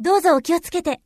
どうぞお気をつけて。